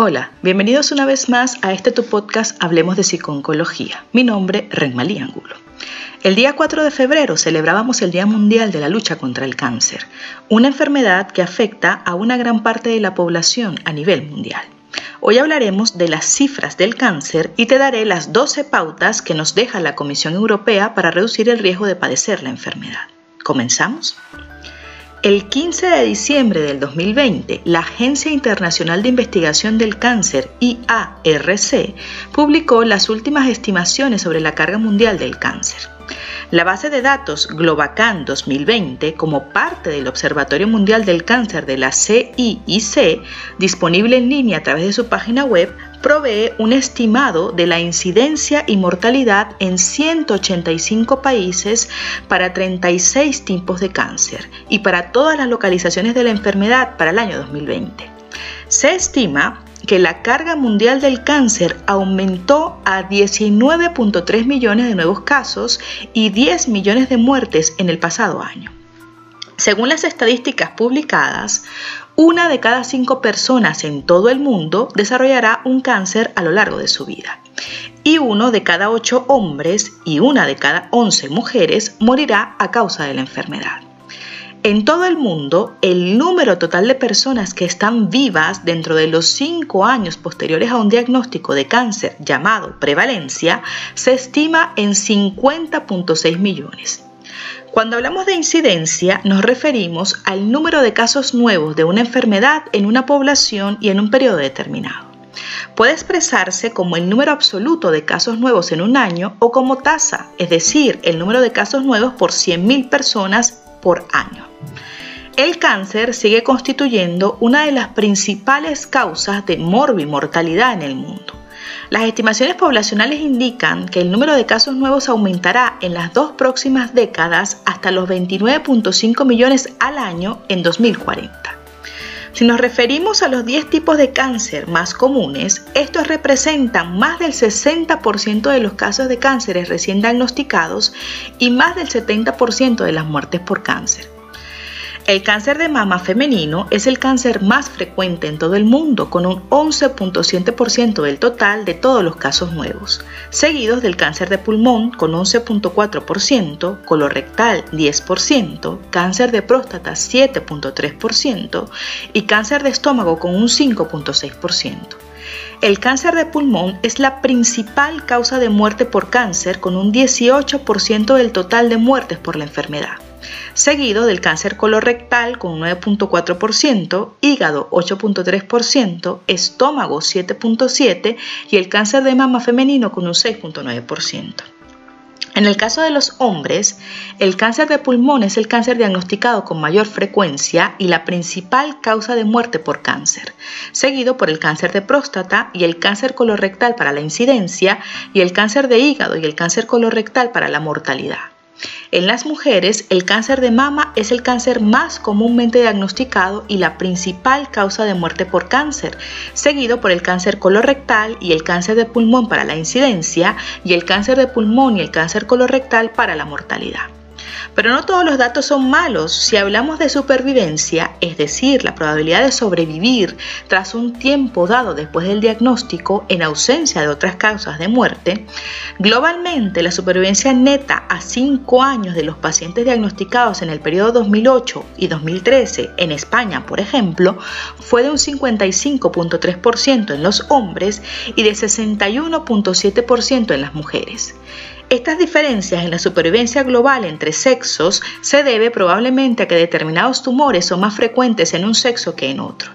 Hola, bienvenidos una vez más a este tu podcast Hablemos de Psiconcología. Mi nombre, Renmalí Angulo. El día 4 de febrero celebrábamos el Día Mundial de la Lucha contra el Cáncer, una enfermedad que afecta a una gran parte de la población a nivel mundial. Hoy hablaremos de las cifras del cáncer y te daré las 12 pautas que nos deja la Comisión Europea para reducir el riesgo de padecer la enfermedad. ¿Comenzamos? El 15 de diciembre del 2020, la Agencia Internacional de Investigación del Cáncer, IARC, publicó las últimas estimaciones sobre la carga mundial del cáncer. La base de datos Globacan 2020, como parte del Observatorio Mundial del Cáncer de la CIIC, disponible en línea a través de su página web, provee un estimado de la incidencia y mortalidad en 185 países para 36 tipos de cáncer y para todas las localizaciones de la enfermedad para el año 2020. Se estima que la carga mundial del cáncer aumentó a 19.3 millones de nuevos casos y 10 millones de muertes en el pasado año. Según las estadísticas publicadas, una de cada cinco personas en todo el mundo desarrollará un cáncer a lo largo de su vida. Y uno de cada ocho hombres y una de cada once mujeres morirá a causa de la enfermedad. En todo el mundo, el número total de personas que están vivas dentro de los cinco años posteriores a un diagnóstico de cáncer llamado prevalencia se estima en 50.6 millones. Cuando hablamos de incidencia, nos referimos al número de casos nuevos de una enfermedad en una población y en un periodo determinado. Puede expresarse como el número absoluto de casos nuevos en un año o como tasa, es decir, el número de casos nuevos por 100.000 personas por año. El cáncer sigue constituyendo una de las principales causas de morbimortalidad en el mundo. Las estimaciones poblacionales indican que el número de casos nuevos aumentará en las dos próximas décadas hasta los 29.5 millones al año en 2040. Si nos referimos a los 10 tipos de cáncer más comunes, estos representan más del 60% de los casos de cánceres recién diagnosticados y más del 70% de las muertes por cáncer. El cáncer de mama femenino es el cáncer más frecuente en todo el mundo, con un 11.7% del total de todos los casos nuevos, seguidos del cáncer de pulmón con 11.4%, colorectal 10%, cáncer de próstata 7.3% y cáncer de estómago con un 5.6%. El cáncer de pulmón es la principal causa de muerte por cáncer con un 18% del total de muertes por la enfermedad seguido del cáncer colorectal con 9.4%, hígado 8.3%, estómago 7.7% y el cáncer de mama femenino con un 6.9%. En el caso de los hombres, el cáncer de pulmón es el cáncer diagnosticado con mayor frecuencia y la principal causa de muerte por cáncer, seguido por el cáncer de próstata y el cáncer colorectal para la incidencia y el cáncer de hígado y el cáncer colorectal para la mortalidad. En las mujeres, el cáncer de mama es el cáncer más comúnmente diagnosticado y la principal causa de muerte por cáncer, seguido por el cáncer colorectal y el cáncer de pulmón para la incidencia y el cáncer de pulmón y el cáncer colorectal para la mortalidad. Pero no todos los datos son malos. Si hablamos de supervivencia, es decir, la probabilidad de sobrevivir tras un tiempo dado después del diagnóstico en ausencia de otras causas de muerte, globalmente la supervivencia neta a 5 años de los pacientes diagnosticados en el periodo 2008 y 2013 en España, por ejemplo, fue de un 55.3% en los hombres y de 61.7% en las mujeres. Estas diferencias en la supervivencia global entre sexos se debe probablemente a que determinados tumores son más frecuentes en un sexo que en otro,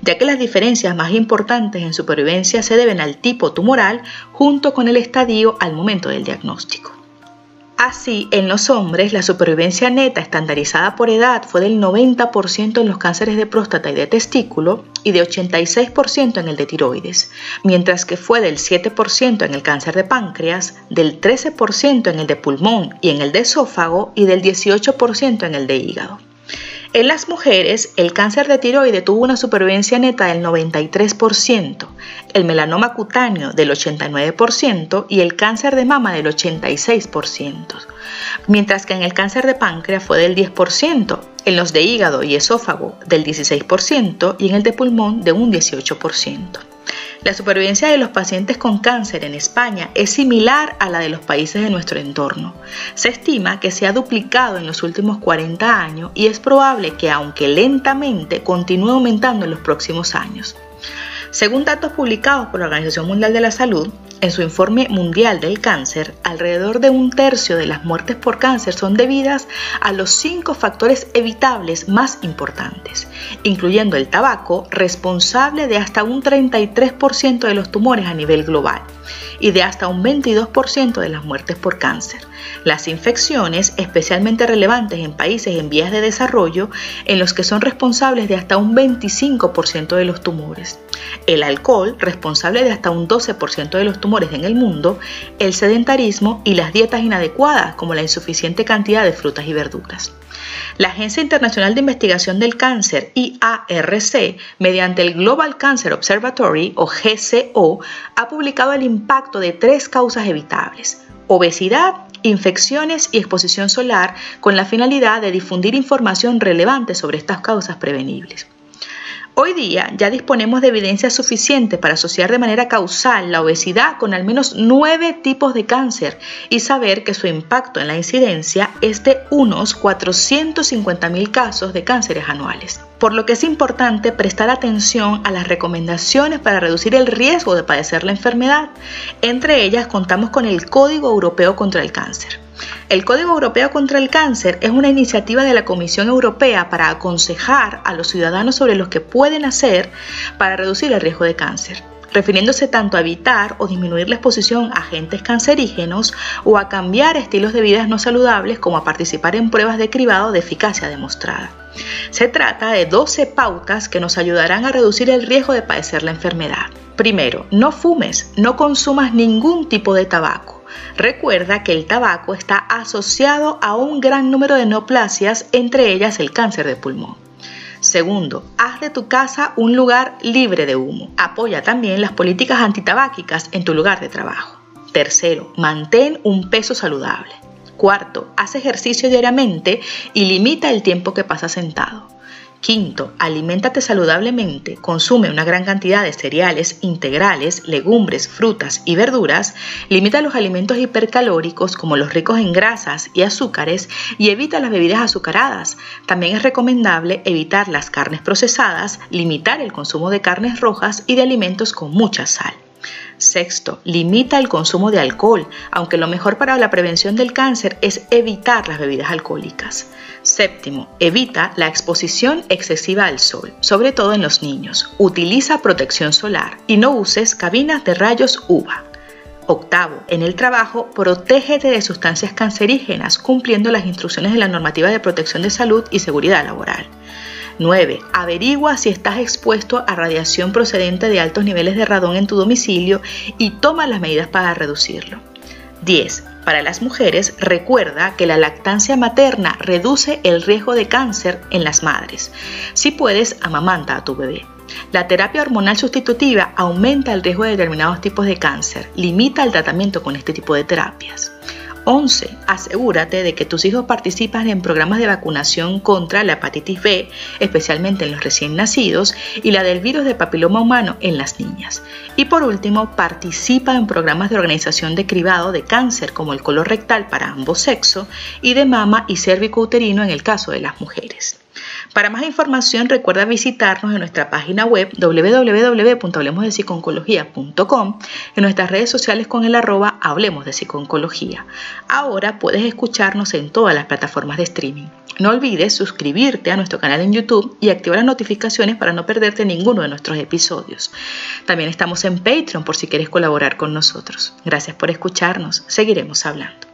ya que las diferencias más importantes en supervivencia se deben al tipo tumoral junto con el estadio al momento del diagnóstico. Así, en los hombres, la supervivencia neta estandarizada por edad fue del 90% en los cánceres de próstata y de testículo y de 86% en el de tiroides, mientras que fue del 7% en el cáncer de páncreas, del 13% en el de pulmón y en el de esófago y del 18% en el de hígado. En las mujeres, el cáncer de tiroide tuvo una supervivencia neta del 93%, el melanoma cutáneo del 89% y el cáncer de mama del 86%, mientras que en el cáncer de páncreas fue del 10%, en los de hígado y esófago del 16% y en el de pulmón de un 18%. La supervivencia de los pacientes con cáncer en España es similar a la de los países de nuestro entorno. Se estima que se ha duplicado en los últimos 40 años y es probable que, aunque lentamente, continúe aumentando en los próximos años. Según datos publicados por la Organización Mundial de la Salud, en su informe mundial del cáncer, alrededor de un tercio de las muertes por cáncer son debidas a los cinco factores evitables más importantes, incluyendo el tabaco, responsable de hasta un 33% de los tumores a nivel global y de hasta un 22% de las muertes por cáncer. Las infecciones, especialmente relevantes en países en vías de desarrollo, en los que son responsables de hasta un 25% de los tumores. El alcohol, responsable de hasta un 12% de los tumores en el mundo, el sedentarismo y las dietas inadecuadas, como la insuficiente cantidad de frutas y verduras. La Agencia Internacional de Investigación del Cáncer, IARC, mediante el Global Cancer Observatory o GCO, ha publicado el impacto de tres causas evitables, obesidad, infecciones y exposición solar con la finalidad de difundir información relevante sobre estas causas prevenibles. Hoy día ya disponemos de evidencia suficiente para asociar de manera causal la obesidad con al menos nueve tipos de cáncer y saber que su impacto en la incidencia es de unos 450.000 casos de cánceres anuales. Por lo que es importante prestar atención a las recomendaciones para reducir el riesgo de padecer la enfermedad. Entre ellas contamos con el Código Europeo contra el Cáncer. El Código Europeo contra el Cáncer es una iniciativa de la Comisión Europea para aconsejar a los ciudadanos sobre lo que pueden hacer para reducir el riesgo de cáncer refiriéndose tanto a evitar o disminuir la exposición a agentes cancerígenos o a cambiar estilos de vida no saludables como a participar en pruebas de cribado de eficacia demostrada. Se trata de 12 pautas que nos ayudarán a reducir el riesgo de padecer la enfermedad. Primero, no fumes, no consumas ningún tipo de tabaco. Recuerda que el tabaco está asociado a un gran número de neoplasias, entre ellas el cáncer de pulmón. Segundo, haz de tu casa un lugar libre de humo. Apoya también las políticas antitabáquicas en tu lugar de trabajo. Tercero, mantén un peso saludable. Cuarto, haz ejercicio diariamente y limita el tiempo que pasas sentado. Quinto, aliméntate saludablemente, consume una gran cantidad de cereales integrales, legumbres, frutas y verduras, limita los alimentos hipercalóricos como los ricos en grasas y azúcares y evita las bebidas azucaradas. También es recomendable evitar las carnes procesadas, limitar el consumo de carnes rojas y de alimentos con mucha sal. Sexto, limita el consumo de alcohol, aunque lo mejor para la prevención del cáncer es evitar las bebidas alcohólicas. Séptimo, evita la exposición excesiva al sol, sobre todo en los niños. Utiliza protección solar y no uses cabinas de rayos UVA. Octavo, en el trabajo, protégete de sustancias cancerígenas cumpliendo las instrucciones de la normativa de protección de salud y seguridad laboral. 9. Averigua si estás expuesto a radiación procedente de altos niveles de radón en tu domicilio y toma las medidas para reducirlo. 10. Para las mujeres, recuerda que la lactancia materna reduce el riesgo de cáncer en las madres. Si puedes, amamanta a tu bebé. La terapia hormonal sustitutiva aumenta el riesgo de determinados tipos de cáncer. Limita el tratamiento con este tipo de terapias. 11. Asegúrate de que tus hijos participan en programas de vacunación contra la hepatitis B, especialmente en los recién nacidos, y la del virus de papiloma humano en las niñas. Y por último, participa en programas de organización de cribado de cáncer como el color rectal para ambos sexos y de mama y uterino en el caso de las mujeres. Para más información recuerda visitarnos en nuestra página web www.hablemosdepsiconcología.com, en nuestras redes sociales con el arroba Hablemos de Psiconcología. Ahora puedes escucharnos en todas las plataformas de streaming. No olvides suscribirte a nuestro canal en YouTube y activar las notificaciones para no perderte ninguno de nuestros episodios. También estamos en Patreon por si quieres colaborar con nosotros. Gracias por escucharnos. Seguiremos hablando.